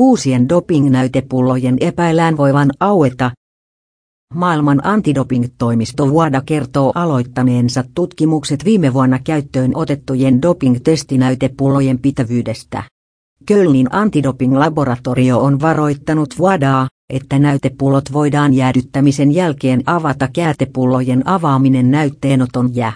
Uusien dopingnäytepullojen epäillään voivan aueta. Maailman antidoping-toimisto kertoo aloittaneensa tutkimukset viime vuonna käyttöön otettujen doping-testinäytepullojen pitävyydestä. Kölnin antidoping-laboratorio on varoittanut WADAa, että näytepullot voidaan jäädyttämisen jälkeen avata käätepullojen avaaminen näytteenoton jää.